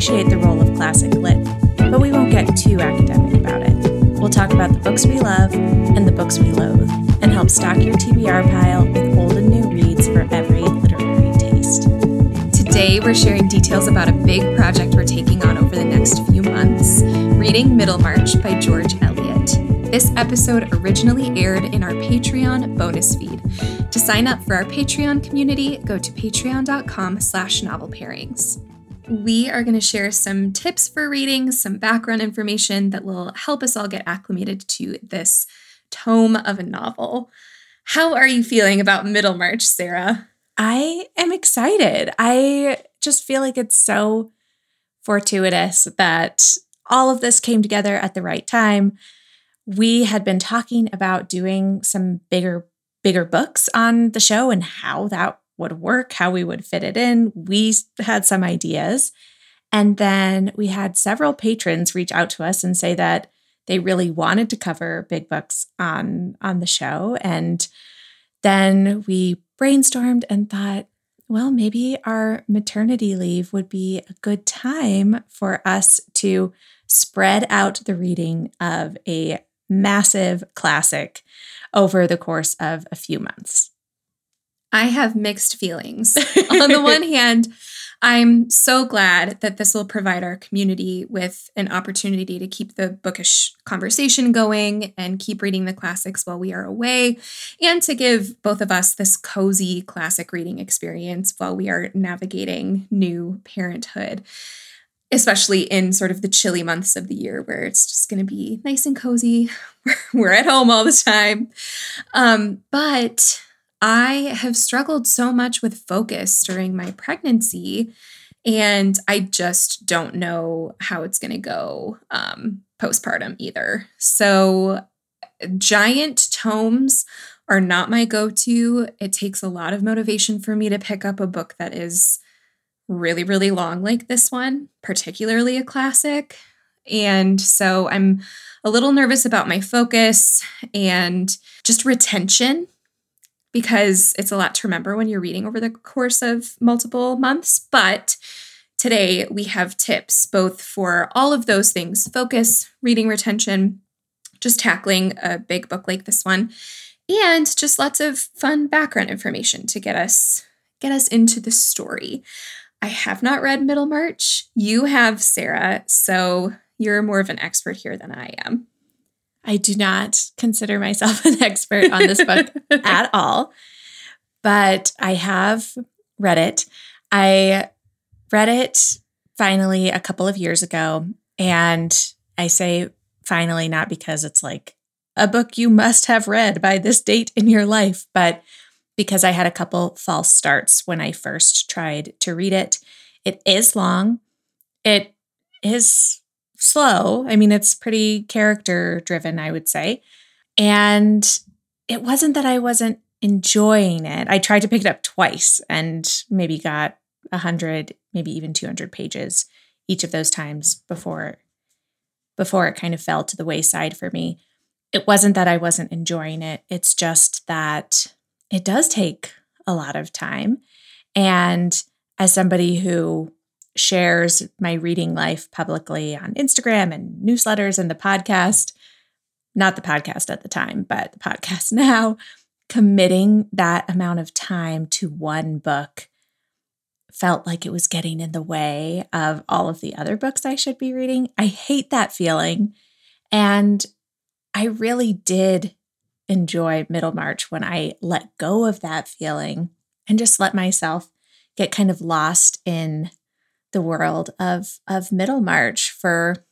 appreciate the role of classic lit, but we won't get too academic about it. We'll talk about the books we love and the books we loathe, and help stock your TBR pile with old and new reads for every literary taste. Today, we're sharing details about a big project we're taking on over the next few months reading Middlemarch by George Eliot. This episode originally aired in our Patreon bonus feed. To sign up for our Patreon community, go to patreon.com slash novel pairings. We are going to share some tips for reading, some background information that will help us all get acclimated to this tome of a novel. How are you feeling about Middlemarch, Sarah? I am excited. I just feel like it's so fortuitous that all of this came together at the right time. We had been talking about doing some bigger bigger books on the show and how that would work, how we would fit it in. We had some ideas. And then we had several patrons reach out to us and say that they really wanted to cover big books on on the show and then we brainstormed and thought well maybe our maternity leave would be a good time for us to spread out the reading of a massive classic over the course of a few months. I have mixed feelings. On the one hand, I'm so glad that this will provide our community with an opportunity to keep the bookish conversation going and keep reading the classics while we are away, and to give both of us this cozy classic reading experience while we are navigating new parenthood especially in sort of the chilly months of the year where it's just going to be nice and cozy. We're at home all the time. Um, but I have struggled so much with focus during my pregnancy, and I just don't know how it's going to go um, postpartum either. So, giant tomes are not my go to. It takes a lot of motivation for me to pick up a book that is really, really long like this one, particularly a classic. And so I'm a little nervous about my focus and just retention because it's a lot to remember when you're reading over the course of multiple months. But today we have tips both for all of those things focus, reading retention, just tackling a big book like this one, and just lots of fun background information to get us get us into the story. I have not read Middlemarch. You have, Sarah. So you're more of an expert here than I am. I do not consider myself an expert on this book at all, but I have read it. I read it finally a couple of years ago. And I say finally, not because it's like a book you must have read by this date in your life, but because I had a couple false starts when I first tried to read it. It is long. It is slow. I mean, it's pretty character driven, I would say. And it wasn't that I wasn't enjoying it. I tried to pick it up twice and maybe got 100, maybe even 200 pages each of those times before before it kind of fell to the wayside for me. It wasn't that I wasn't enjoying it. It's just that it does take a lot of time. And as somebody who shares my reading life publicly on Instagram and newsletters and the podcast, not the podcast at the time, but the podcast now, committing that amount of time to one book felt like it was getting in the way of all of the other books I should be reading. I hate that feeling. And I really did enjoy Middlemarch when I let go of that feeling and just let myself get kind of lost in the world of of Middlemarch for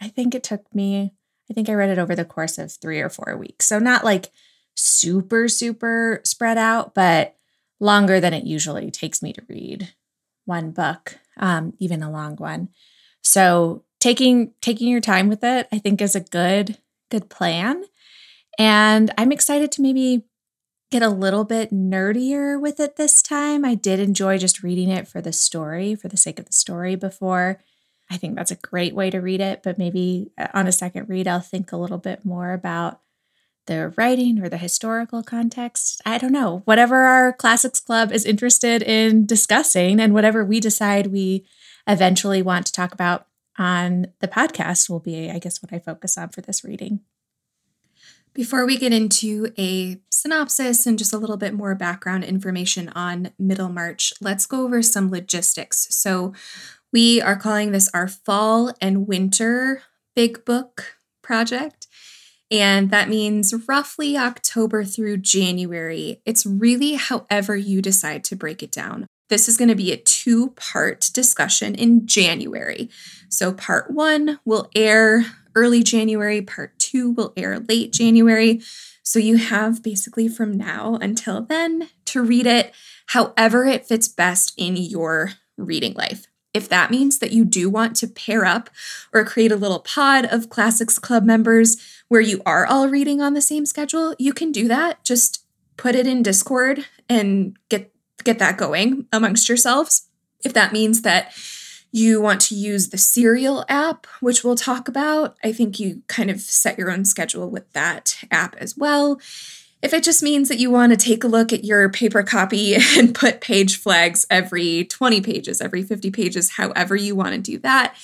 I think it took me I think I read it over the course of 3 or 4 weeks. So not like super super spread out, but longer than it usually takes me to read one book, um, even a long one. So taking taking your time with it, I think is a good good plan. And I'm excited to maybe get a little bit nerdier with it this time. I did enjoy just reading it for the story, for the sake of the story before. I think that's a great way to read it, but maybe uh, on a second read, I'll think a little bit more about the writing or the historical context. I don't know. Whatever our classics club is interested in discussing and whatever we decide we eventually want to talk about on the podcast will be, I guess, what I focus on for this reading. Before we get into a synopsis and just a little bit more background information on Middlemarch, let's go over some logistics. So, we are calling this our fall and winter big book project. And that means roughly October through January. It's really however you decide to break it down. This is going to be a two part discussion in January. So, part one will air early January, part two will air late January. So, you have basically from now until then to read it however it fits best in your reading life. If that means that you do want to pair up or create a little pod of Classics Club members where you are all reading on the same schedule, you can do that. Just put it in Discord and get get that going amongst yourselves. If that means that you want to use the Serial app, which we'll talk about, I think you kind of set your own schedule with that app as well. If it just means that you want to take a look at your paper copy and put page flags every 20 pages, every 50 pages, however you want to do that,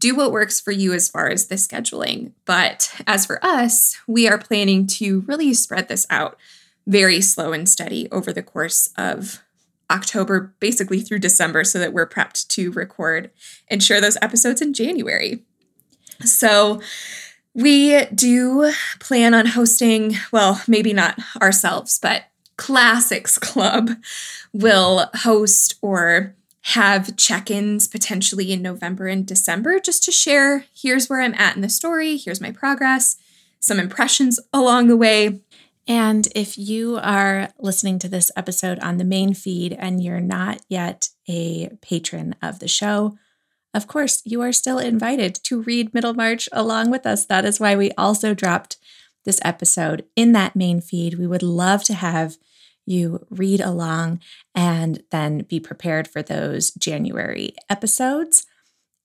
do what works for you as far as the scheduling. But as for us, we are planning to really spread this out very slow and steady over the course of October, basically through December, so that we're prepped to record and share those episodes in January. So, we do plan on hosting, well, maybe not ourselves, but Classics Club will host or have check ins potentially in November and December just to share here's where I'm at in the story, here's my progress, some impressions along the way. And if you are listening to this episode on the main feed and you're not yet a patron of the show, of course, you are still invited to read Middlemarch along with us. That is why we also dropped this episode in that main feed. We would love to have you read along and then be prepared for those January episodes.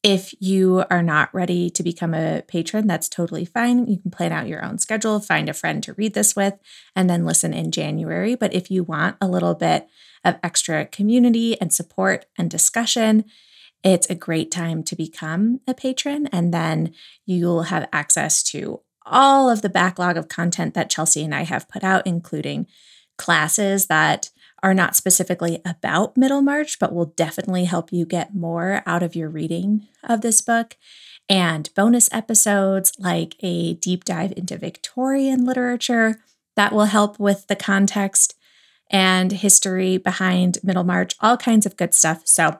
If you are not ready to become a patron, that's totally fine. You can plan out your own schedule, find a friend to read this with, and then listen in January. But if you want a little bit of extra community and support and discussion, it's a great time to become a patron. And then you'll have access to all of the backlog of content that Chelsea and I have put out, including classes that are not specifically about Middlemarch, but will definitely help you get more out of your reading of this book. And bonus episodes like a deep dive into Victorian literature that will help with the context and history behind Middlemarch, all kinds of good stuff. So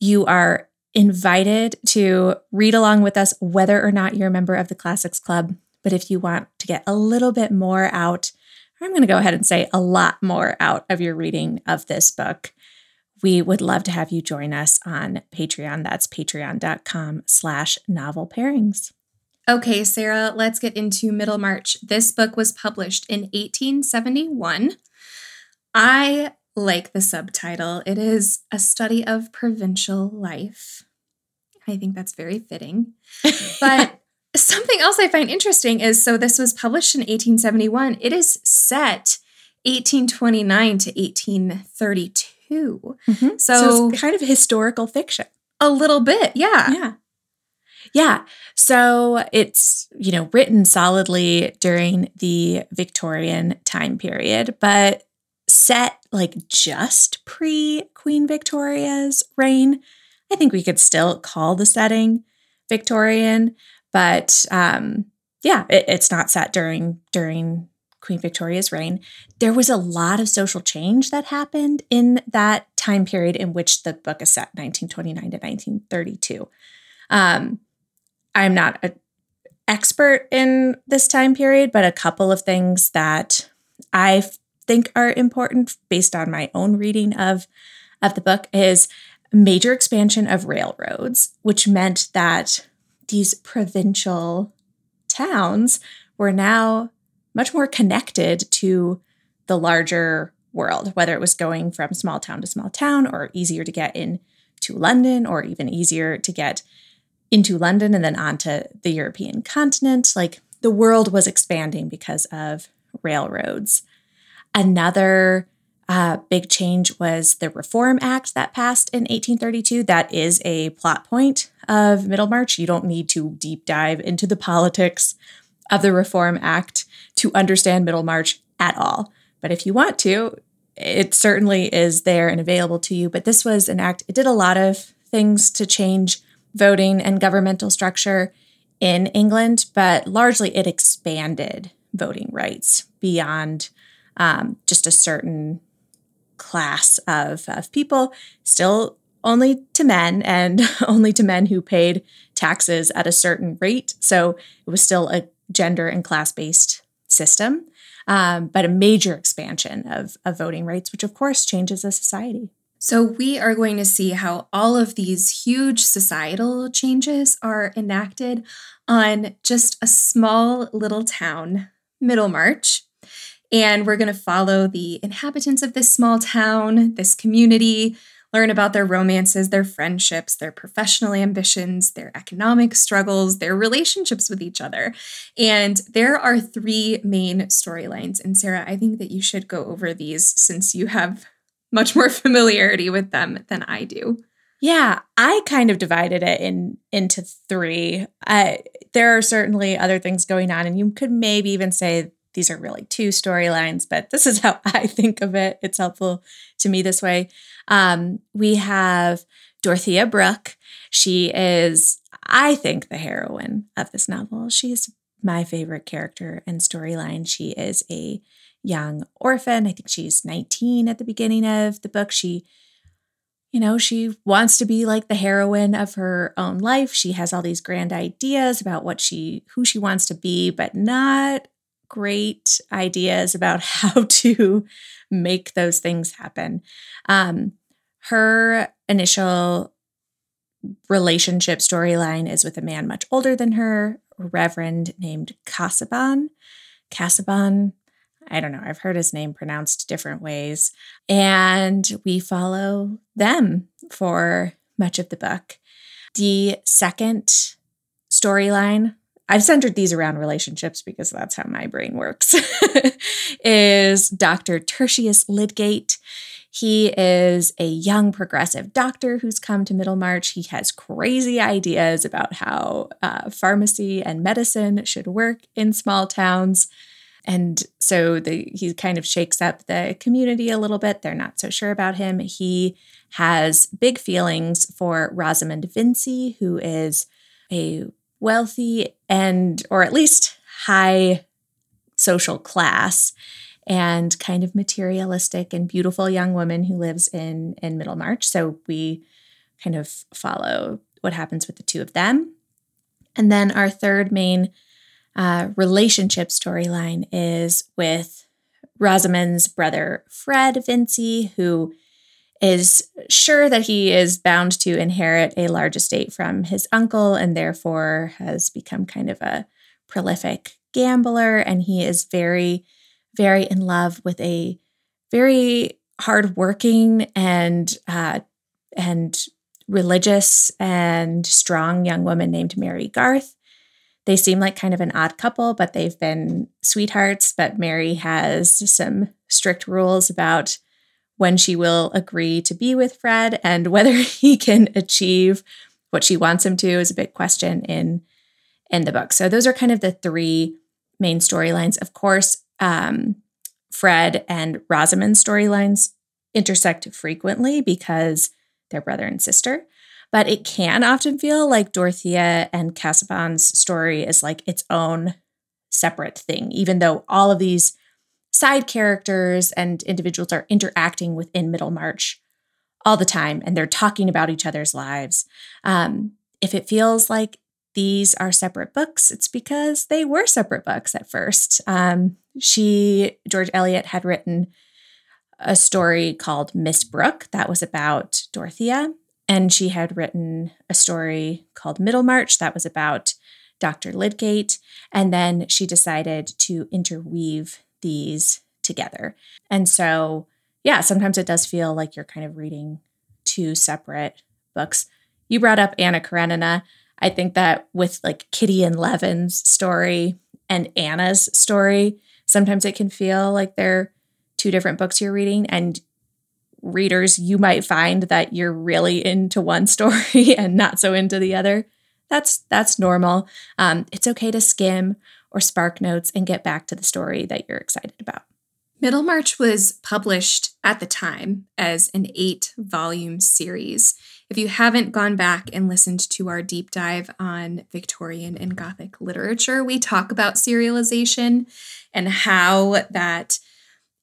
you are invited to read along with us, whether or not you're a member of the Classics Club. But if you want to get a little bit more out, I'm going to go ahead and say a lot more out of your reading of this book, we would love to have you join us on Patreon. That's patreon.com slash novel pairings. Okay, Sarah, let's get into Middlemarch. This book was published in 1871. I like the subtitle. It is a study of provincial life. I think that's very fitting. But something else I find interesting is so this was published in 1871. It is set 1829 to 1832. Mm-hmm. So, so kind of historical fiction. A little bit, yeah. Yeah. Yeah. So it's, you know, written solidly during the Victorian time period, but set like just pre Queen Victoria's reign. I think we could still call the setting Victorian, but um, yeah, it, it's not set during during Queen Victoria's reign. There was a lot of social change that happened in that time period in which the book is set, 1929 to 1932. Um, I'm not an expert in this time period, but a couple of things that I think are important based on my own reading of of the book is major expansion of railroads, which meant that these provincial towns were now much more connected to the larger world, whether it was going from small town to small town or easier to get in to London or even easier to get into London and then onto the European continent. Like the world was expanding because of railroads. Another uh, big change was the Reform Act that passed in 1832. That is a plot point of Middlemarch. You don't need to deep dive into the politics of the Reform Act to understand Middlemarch at all. But if you want to, it certainly is there and available to you. But this was an act, it did a lot of things to change voting and governmental structure in England, but largely it expanded voting rights beyond um, just a certain class of, of people, still only to men and only to men who paid taxes at a certain rate. So it was still a gender and class based system, um, but a major expansion of, of voting rights, which of course changes a society. So, we are going to see how all of these huge societal changes are enacted on just a small little town, Middlemarch. And we're going to follow the inhabitants of this small town, this community, learn about their romances, their friendships, their professional ambitions, their economic struggles, their relationships with each other. And there are three main storylines. And Sarah, I think that you should go over these since you have much more familiarity with them than I do. Yeah, I kind of divided it in into three. Uh, there are certainly other things going on, and you could maybe even say these are really two storylines, but this is how I think of it. It's helpful to me this way. Um, we have Dorothea Brooke. She is, I think, the heroine of this novel. She's my favorite character and storyline. She is a young orphan. I think she's 19 at the beginning of the book. She, you know, she wants to be like the heroine of her own life. She has all these grand ideas about what she who she wants to be, but not great ideas about how to make those things happen. Um, her initial relationship storyline is with a man much older than her, Reverend named Casaubon. Casaubon, I don't know, I've heard his name pronounced different ways. And we follow them for much of the book. The second storyline I've centered these around relationships because that's how my brain works, is Dr. Tertius Lydgate. He is a young progressive doctor who's come to Middlemarch. He has crazy ideas about how uh, pharmacy and medicine should work in small towns. And so the, he kind of shakes up the community a little bit. They're not so sure about him. He has big feelings for Rosamond Vincy, who is a wealthy and, or at least high social class and kind of materialistic and beautiful young woman who lives in in Middlemarch. So we kind of follow what happens with the two of them. And then our third main uh, relationship storyline is with Rosamond's brother, Fred Vincy, who is sure that he is bound to inherit a large estate from his uncle and therefore has become kind of a prolific gambler. And he is very, very in love with a very hardworking and uh, and religious and strong young woman named Mary Garth. They seem like kind of an odd couple, but they've been sweethearts. But Mary has some strict rules about when she will agree to be with Fred and whether he can achieve what she wants him to is a big question in in the book. So those are kind of the three main storylines. Of course, um, Fred and Rosamond's storylines intersect frequently because they're brother and sister. But it can often feel like Dorothea and Casaubon's story is like its own separate thing, even though all of these side characters and individuals are interacting within Middlemarch all the time and they're talking about each other's lives. Um, if it feels like these are separate books, it's because they were separate books at first. Um, she, George Eliot, had written a story called Miss Brooke that was about Dorothea. And she had written a story called Middlemarch that was about Dr. Lydgate. And then she decided to interweave these together. And so, yeah, sometimes it does feel like you're kind of reading two separate books. You brought up Anna Karenina. I think that with like Kitty and Levin's story, and Anna's story, sometimes it can feel like they're two different books you're reading. And readers, you might find that you're really into one story and not so into the other. That's that's normal. Um, it's okay to skim or spark notes and get back to the story that you're excited about. Middlemarch was published at the time as an eight volume series. If you haven't gone back and listened to our deep dive on Victorian and Gothic literature, we talk about serialization and how that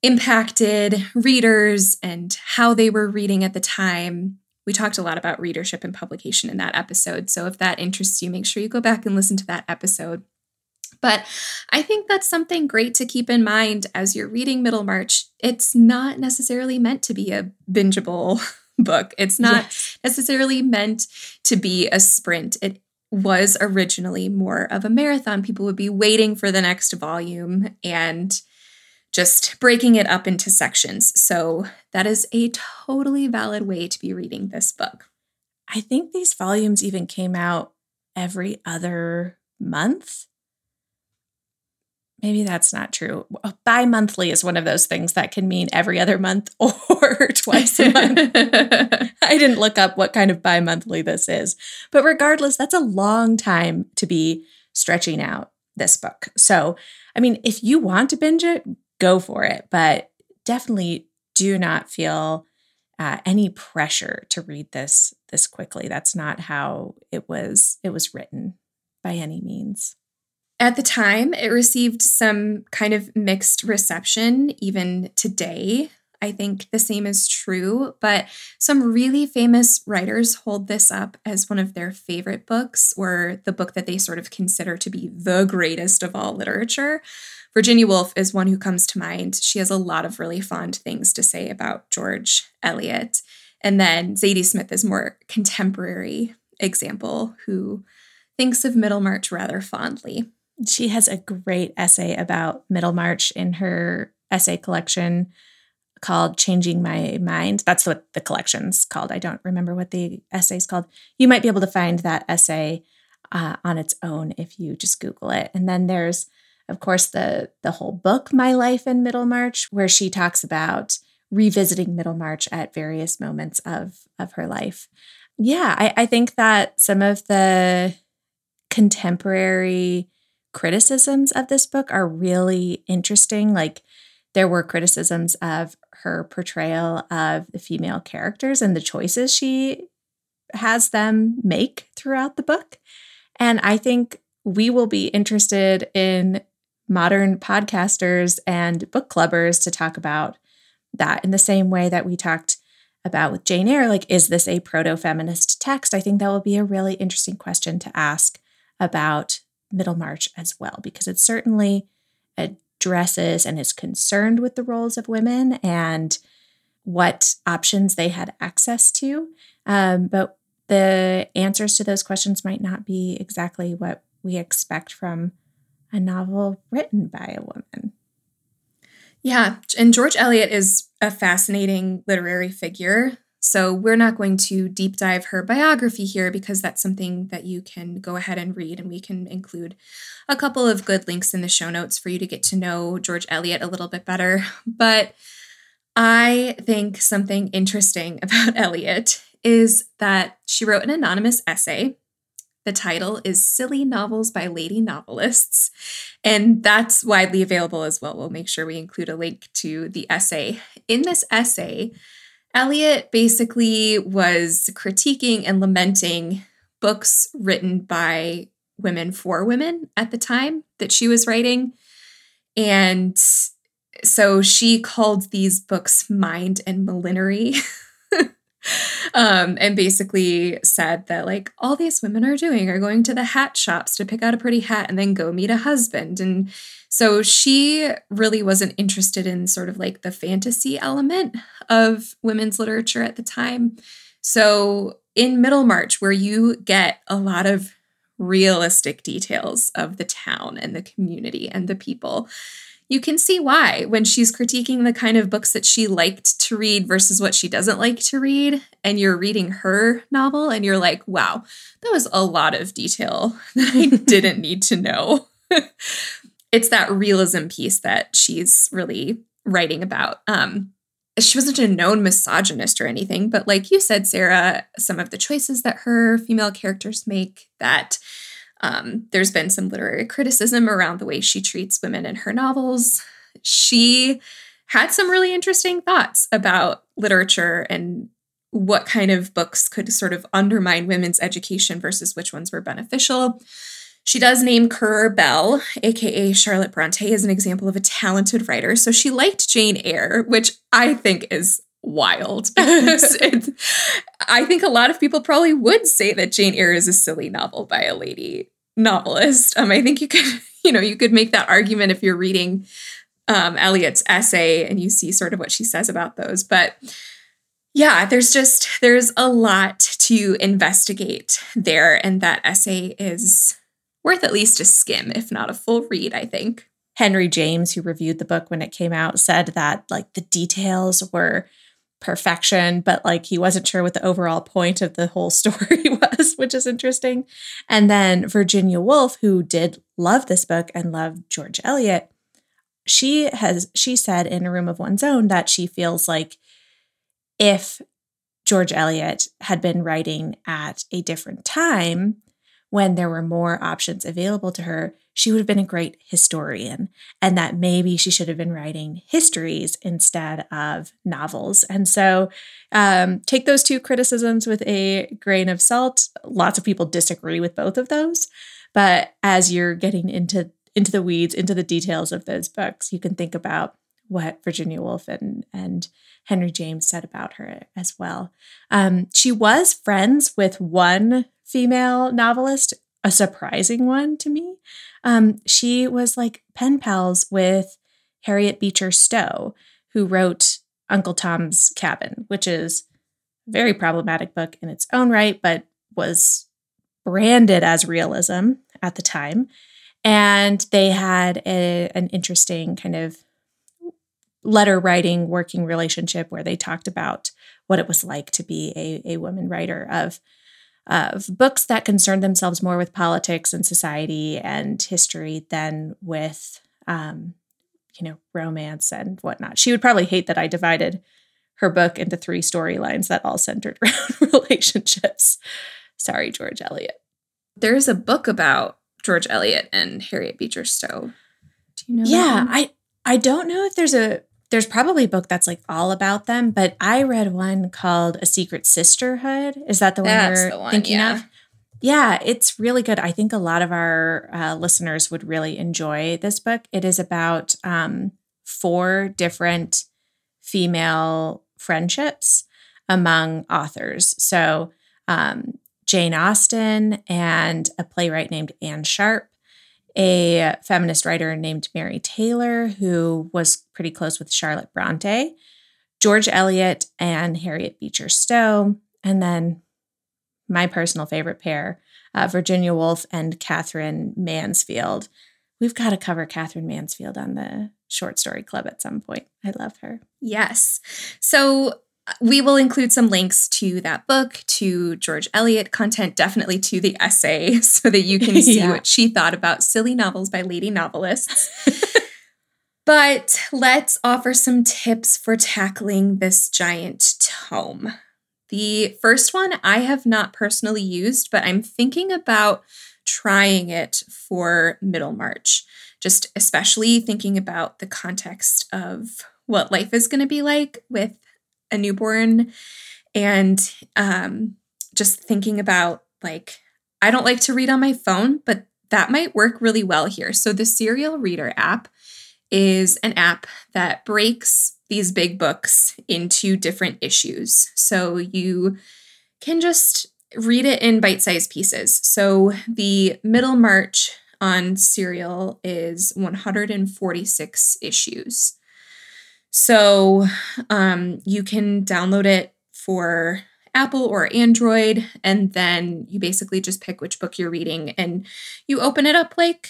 impacted readers and how they were reading at the time. We talked a lot about readership and publication in that episode. So if that interests you, make sure you go back and listen to that episode. But I think that's something great to keep in mind as you're reading Middlemarch. It's not necessarily meant to be a bingeable book, it's not yes. necessarily meant to be a sprint. It was originally more of a marathon. People would be waiting for the next volume and just breaking it up into sections. So that is a totally valid way to be reading this book. I think these volumes even came out every other month. Maybe that's not true. Bi monthly is one of those things that can mean every other month or twice a month. I didn't look up what kind of bi monthly this is. But regardless, that's a long time to be stretching out this book. So, I mean, if you want to binge it, go for it. But definitely do not feel uh, any pressure to read this this quickly. That's not how it was it was written by any means. At the time, it received some kind of mixed reception even today. I think the same is true, but some really famous writers hold this up as one of their favorite books or the book that they sort of consider to be the greatest of all literature. Virginia Woolf is one who comes to mind. She has a lot of really fond things to say about George Eliot. And then Zadie Smith is more contemporary example who thinks of Middlemarch rather fondly. She has a great essay about Middlemarch in her essay collection called Changing My Mind. That's what the collection's called. I don't remember what the essay's called. You might be able to find that essay uh, on its own if you just Google it. And then there's of course, the the whole book, My Life in Middlemarch, where she talks about revisiting Middlemarch at various moments of of her life. Yeah, I, I think that some of the contemporary criticisms of this book are really interesting. Like there were criticisms of her portrayal of the female characters and the choices she has them make throughout the book. And I think we will be interested in modern podcasters and book clubbers to talk about that in the same way that we talked about with Jane Eyre. Like, is this a proto feminist text? I think that will be a really interesting question to ask about Middlemarch as well, because it certainly addresses and is concerned with the roles of women and what options they had access to. Um, but the answers to those questions might not be exactly what we expect from a novel written by a woman. Yeah, and George Eliot is a fascinating literary figure. So we're not going to deep dive her biography here because that's something that you can go ahead and read, and we can include a couple of good links in the show notes for you to get to know George Eliot a little bit better. But I think something interesting about Eliot is that she wrote an anonymous essay the title is Silly Novels by Lady Novelists, and that's widely available as well. We'll make sure we include a link to the essay. In this essay, Eliot basically was critiquing and lamenting books written by women for women at the time that she was writing. And so she called these books mind and millinery. um, and basically said that like all these women are doing are going to the hat shops to pick out a pretty hat and then go meet a husband. And so she really wasn't interested in sort of like the fantasy element of women's literature at the time. So in Middlemarch, where you get a lot of realistic details of the town and the community and the people you can see why when she's critiquing the kind of books that she liked to read versus what she doesn't like to read. And you're reading her novel and you're like, wow, that was a lot of detail that I didn't need to know. it's that realism piece that she's really writing about. Um, she wasn't a known misogynist or anything, but like you said, Sarah, some of the choices that her female characters make, that um, there's been some literary criticism around the way she treats women in her novels. She had some really interesting thoughts about literature and what kind of books could sort of undermine women's education versus which ones were beneficial. She does name Currer Bell, aka Charlotte Bronte, as an example of a talented writer. So she liked Jane Eyre, which I think is wild. I think a lot of people probably would say that Jane Eyre is a silly novel by a lady novelist. Um, I think you could, you know, you could make that argument if you're reading um, Eliot's essay and you see sort of what she says about those. But yeah, there's just there's a lot to investigate there, and that essay is worth at least a skim, if not a full read, I think. Henry James, who reviewed the book when it came out, said that like the details were perfection, but like he wasn't sure what the overall point of the whole story was, which is interesting. And then Virginia Woolf, who did love this book and loved George Eliot, she has she said in a room of one's own that she feels like if George Eliot had been writing at a different time, when there were more options available to her, she would have been a great historian, and that maybe she should have been writing histories instead of novels. And so, um, take those two criticisms with a grain of salt. Lots of people disagree with both of those, but as you're getting into into the weeds, into the details of those books, you can think about what Virginia Woolf and and Henry James said about her as well. Um, she was friends with one female novelist, a surprising one to me. Um, she was like pen pals with Harriet Beecher Stowe, who wrote Uncle Tom's Cabin, which is a very problematic book in its own right, but was branded as realism at the time. And they had a, an interesting kind of letter writing working relationship where they talked about what it was like to be a, a woman writer of of books that concern themselves more with politics and society and history than with, um, you know, romance and whatnot. She would probably hate that I divided her book into three storylines that all centered around relationships. Sorry, George Eliot. There's a book about George Eliot and Harriet Beecher Stowe. Do you know? Yeah, I I don't know if there's a there's probably a book that's like all about them, but I read one called A Secret Sisterhood. Is that the one that's you're the one, thinking yeah. of? Yeah, it's really good. I think a lot of our uh, listeners would really enjoy this book. It is about um, four different female friendships among authors. So, um, Jane Austen and a playwright named Anne Sharp, a feminist writer named Mary Taylor, who was pretty close with Charlotte Bronte, George Eliot, and Harriet Beecher Stowe, and then my personal favorite pair, uh, Virginia Woolf and Katherine Mansfield. We've got to cover Katherine Mansfield on the short story club at some point. I love her. Yes. So we will include some links to that book, to George Eliot content, definitely to the essay, so that you can see yeah. what she thought about silly novels by lady novelists. but let's offer some tips for tackling this giant tome. The first one I have not personally used, but I'm thinking about trying it for Middlemarch, just especially thinking about the context of what life is going to be like with a newborn and um, just thinking about like i don't like to read on my phone but that might work really well here. So the serial reader app is an app that breaks these big books into different issues. So you can just read it in bite-sized pieces. So the Middlemarch on serial is 146 issues so um, you can download it for Apple or Android, and then you basically just pick which book you're reading and you open it up like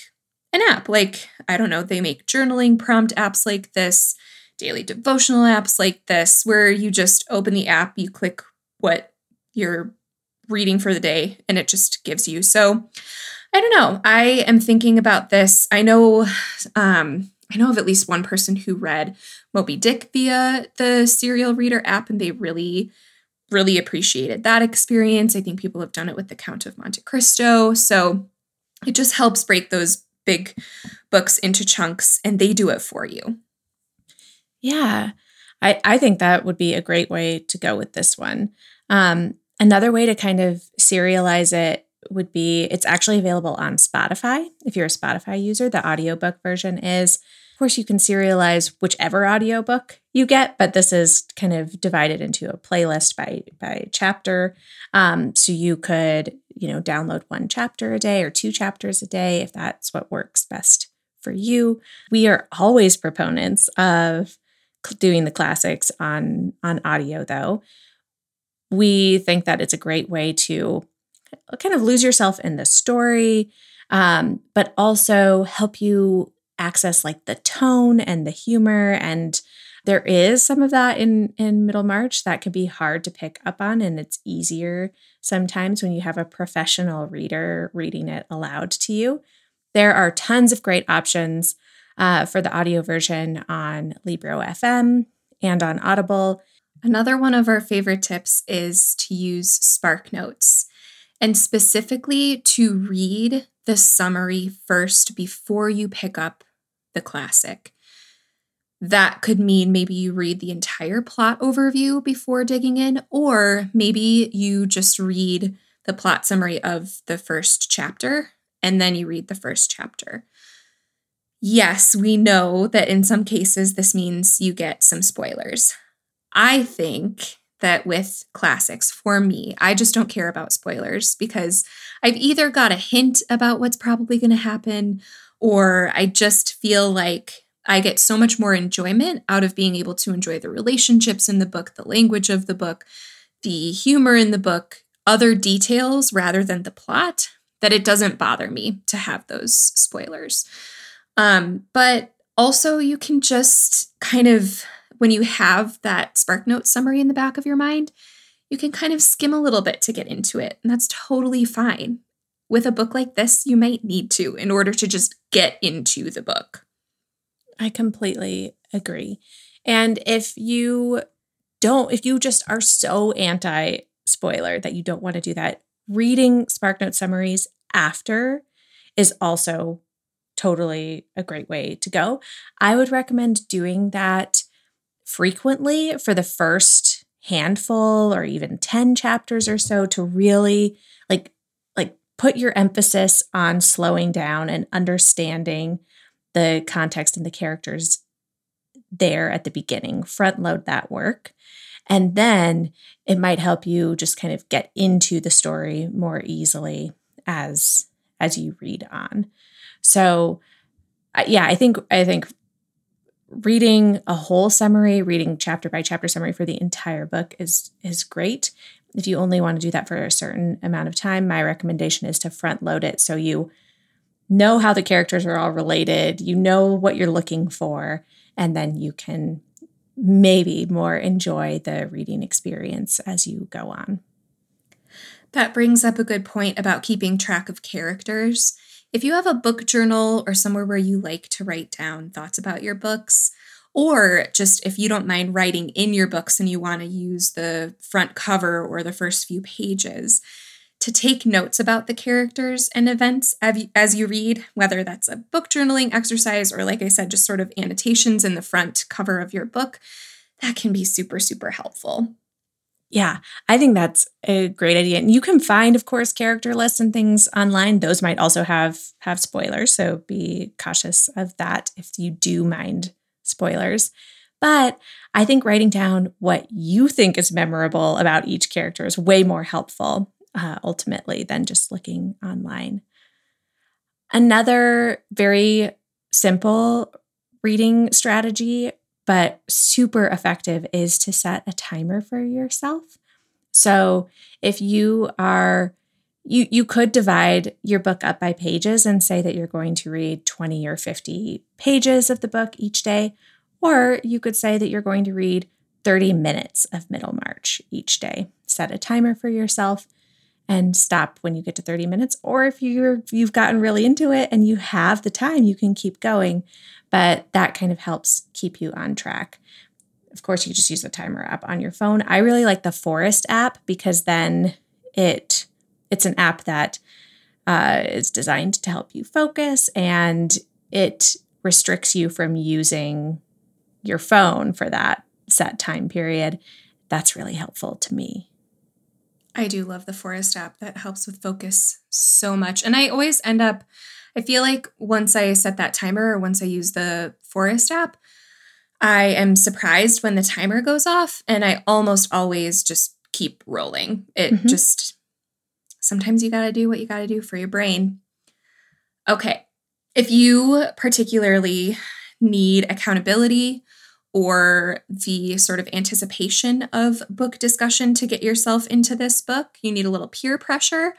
an app. Like, I don't know, they make journaling prompt apps like this, daily devotional apps like this, where you just open the app, you click what you're reading for the day, and it just gives you. So I don't know. I am thinking about this. I know um I know of at least one person who read Moby Dick via the serial reader app and they really really appreciated that experience. I think people have done it with The Count of Monte Cristo. So it just helps break those big books into chunks and they do it for you. Yeah. I, I think that would be a great way to go with this one. Um, another way to kind of serialize it would be it's actually available on Spotify. If you're a Spotify user, the audiobook version is. Course, you can serialize whichever audiobook you get, but this is kind of divided into a playlist by by chapter. Um, so you could, you know, download one chapter a day or two chapters a day if that's what works best for you. We are always proponents of doing the classics on on audio though. We think that it's a great way to kind of lose yourself in the story, um, but also help you access like the tone and the humor and there is some of that in in Middlemarch that can be hard to pick up on and it's easier sometimes when you have a professional reader reading it aloud to you. There are tons of great options uh, for the audio version on Libro FM and on Audible. Another one of our favorite tips is to use Spark Notes and specifically to read the summary first before you pick up the classic. That could mean maybe you read the entire plot overview before digging in, or maybe you just read the plot summary of the first chapter and then you read the first chapter. Yes, we know that in some cases this means you get some spoilers. I think that with classics, for me, I just don't care about spoilers because I've either got a hint about what's probably going to happen, or I just feel like I get so much more enjoyment out of being able to enjoy the relationships in the book, the language of the book, the humor in the book, other details rather than the plot, that it doesn't bother me to have those spoilers. Um, but also, you can just kind of when you have that SparkNote summary in the back of your mind, you can kind of skim a little bit to get into it, and that's totally fine. With a book like this, you might need to in order to just get into the book. I completely agree. And if you don't, if you just are so anti spoiler that you don't want to do that, reading SparkNote summaries after is also totally a great way to go. I would recommend doing that frequently for the first handful or even 10 chapters or so to really like like put your emphasis on slowing down and understanding the context and the characters there at the beginning. Front load that work. And then it might help you just kind of get into the story more easily as as you read on. So yeah i think i think reading a whole summary, reading chapter by chapter summary for the entire book is is great. If you only want to do that for a certain amount of time, my recommendation is to front load it so you know how the characters are all related, you know what you're looking for, and then you can maybe more enjoy the reading experience as you go on. That brings up a good point about keeping track of characters. If you have a book journal or somewhere where you like to write down thoughts about your books, or just if you don't mind writing in your books and you want to use the front cover or the first few pages to take notes about the characters and events as you read, whether that's a book journaling exercise or, like I said, just sort of annotations in the front cover of your book, that can be super, super helpful. Yeah, I think that's a great idea. And you can find, of course, character lists and things online. Those might also have have spoilers, so be cautious of that if you do mind spoilers. But I think writing down what you think is memorable about each character is way more helpful uh, ultimately than just looking online. Another very simple reading strategy but super effective is to set a timer for yourself. So if you are you you could divide your book up by pages and say that you're going to read 20 or 50 pages of the book each day or you could say that you're going to read 30 minutes of Middlemarch each day. Set a timer for yourself and stop when you get to 30 minutes. Or if you're you've gotten really into it and you have the time, you can keep going. But that kind of helps keep you on track. Of course, you just use the timer app on your phone. I really like the Forest app because then it it's an app that uh, is designed to help you focus and it restricts you from using your phone for that set time period. That's really helpful to me. I do love the Forest app. That helps with focus so much. And I always end up, I feel like once I set that timer or once I use the Forest app, I am surprised when the timer goes off and I almost always just keep rolling. It mm-hmm. just, sometimes you got to do what you got to do for your brain. Okay. If you particularly need accountability or the sort of anticipation of book discussion to get yourself into this book, you need a little peer pressure.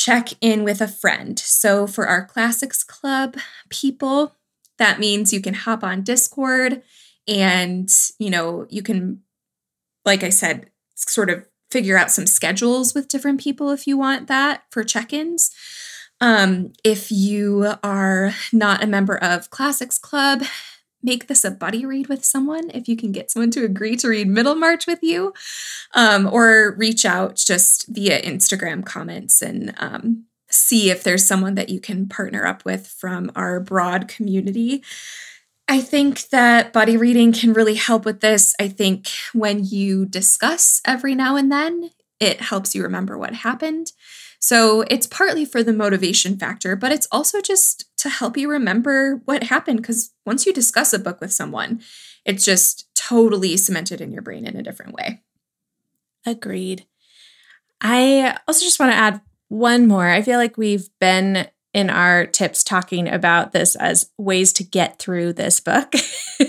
Check in with a friend. So, for our Classics Club people, that means you can hop on Discord and, you know, you can, like I said, sort of figure out some schedules with different people if you want that for check ins. Um, if you are not a member of Classics Club, make this a buddy read with someone if you can get someone to agree to read Middlemarch with you, um, or reach out just via Instagram comments and um, see if there's someone that you can partner up with from our broad community. I think that buddy reading can really help with this. I think when you discuss every now and then, it helps you remember what happened. So it's partly for the motivation factor, but it's also just to help you remember what happened. Because once you discuss a book with someone, it's just totally cemented in your brain in a different way. Agreed. I also just want to add one more. I feel like we've been in our tips talking about this as ways to get through this book.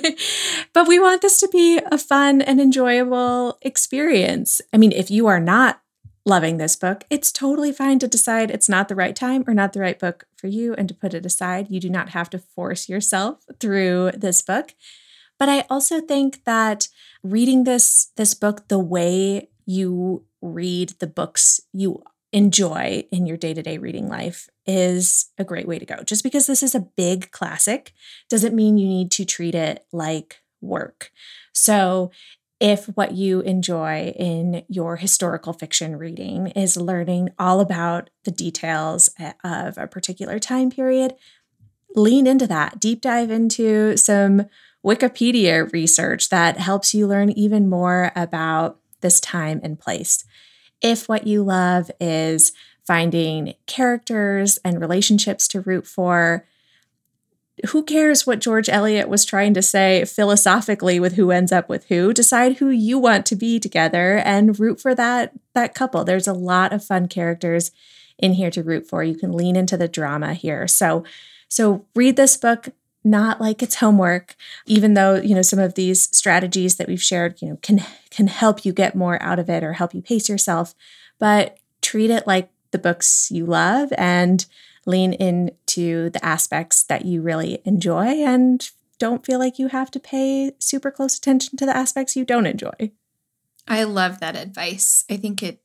but we want this to be a fun and enjoyable experience. I mean, if you are not loving this book, it's totally fine to decide it's not the right time or not the right book for you and to put it aside. You do not have to force yourself through this book. But I also think that reading this this book the way you read the books you enjoy in your day-to-day reading life is a great way to go. Just because this is a big classic doesn't mean you need to treat it like work. So, if what you enjoy in your historical fiction reading is learning all about the details of a particular time period, lean into that. Deep dive into some Wikipedia research that helps you learn even more about this time and place. If what you love is finding characters and relationships to root for, who cares what George Eliot was trying to say philosophically with who ends up with who? Decide who you want to be together and root for that that couple. There's a lot of fun characters in here to root for. You can lean into the drama here. So so read this book not like it's homework even though you know some of these strategies that we've shared you know can can help you get more out of it or help you pace yourself but treat it like the books you love and lean into the aspects that you really enjoy and don't feel like you have to pay super close attention to the aspects you don't enjoy. I love that advice. I think it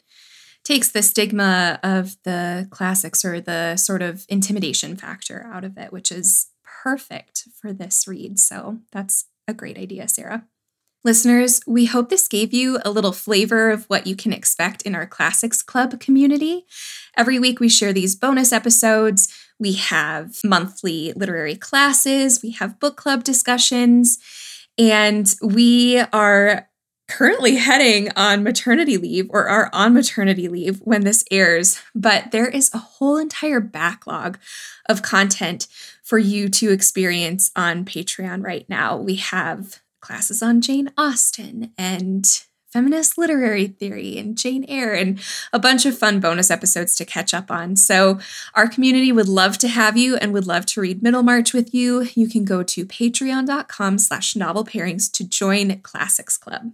takes the stigma of the classics or the sort of intimidation factor out of it, which is perfect for this read. So that's a great idea, Sarah. Listeners, we hope this gave you a little flavor of what you can expect in our Classics Club community. Every week, we share these bonus episodes. We have monthly literary classes, we have book club discussions, and we are currently heading on maternity leave or are on maternity leave when this airs, but there is a whole entire backlog of content for you to experience on Patreon right now. We have classes on Jane Austen and feminist literary theory and Jane Eyre and a bunch of fun bonus episodes to catch up on. So our community would love to have you and would love to read Middlemarch with you. You can go to patreon.com slash novel pairings to join Classics Club.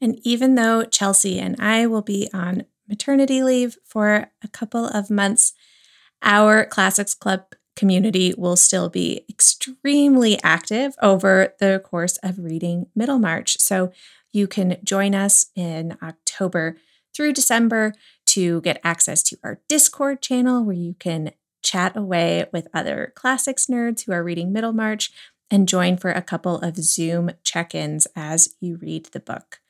And even though Chelsea and I will be on maternity leave for a couple of months, our Classics Club community will still be extremely active over the course of reading Middlemarch. So you can join us in October through December to get access to our Discord channel where you can chat away with other classics nerds who are reading Middlemarch and join for a couple of Zoom check ins as you read the book.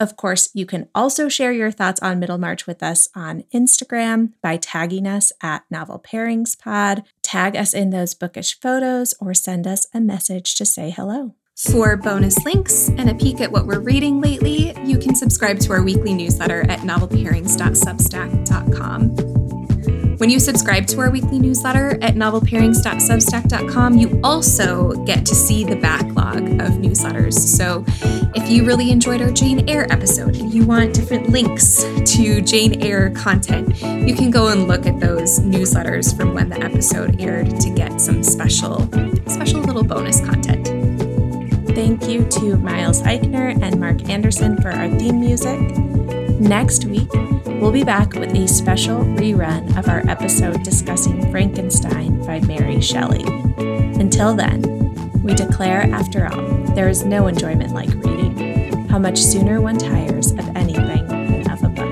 Of course, you can also share your thoughts on Middlemarch with us on Instagram by tagging us at Novel Pairings Pod. Tag us in those bookish photos or send us a message to say hello. For bonus links and a peek at what we're reading lately, you can subscribe to our weekly newsletter at novelpairings.substack.com. When you subscribe to our weekly newsletter at novelpairings.substack.com, you also get to see the backlog of newsletters. So if you really enjoyed our Jane Eyre episode and you want different links to Jane Eyre content, you can go and look at those newsletters from when the episode aired to get some special, special little bonus content. Thank you to Miles Eichner and Mark Anderson for our theme music. Next week, we'll be back with a special rerun of our episode discussing Frankenstein by Mary Shelley. Until then, we declare, after all, there is no enjoyment like reading, how much sooner one tires of anything than of a book.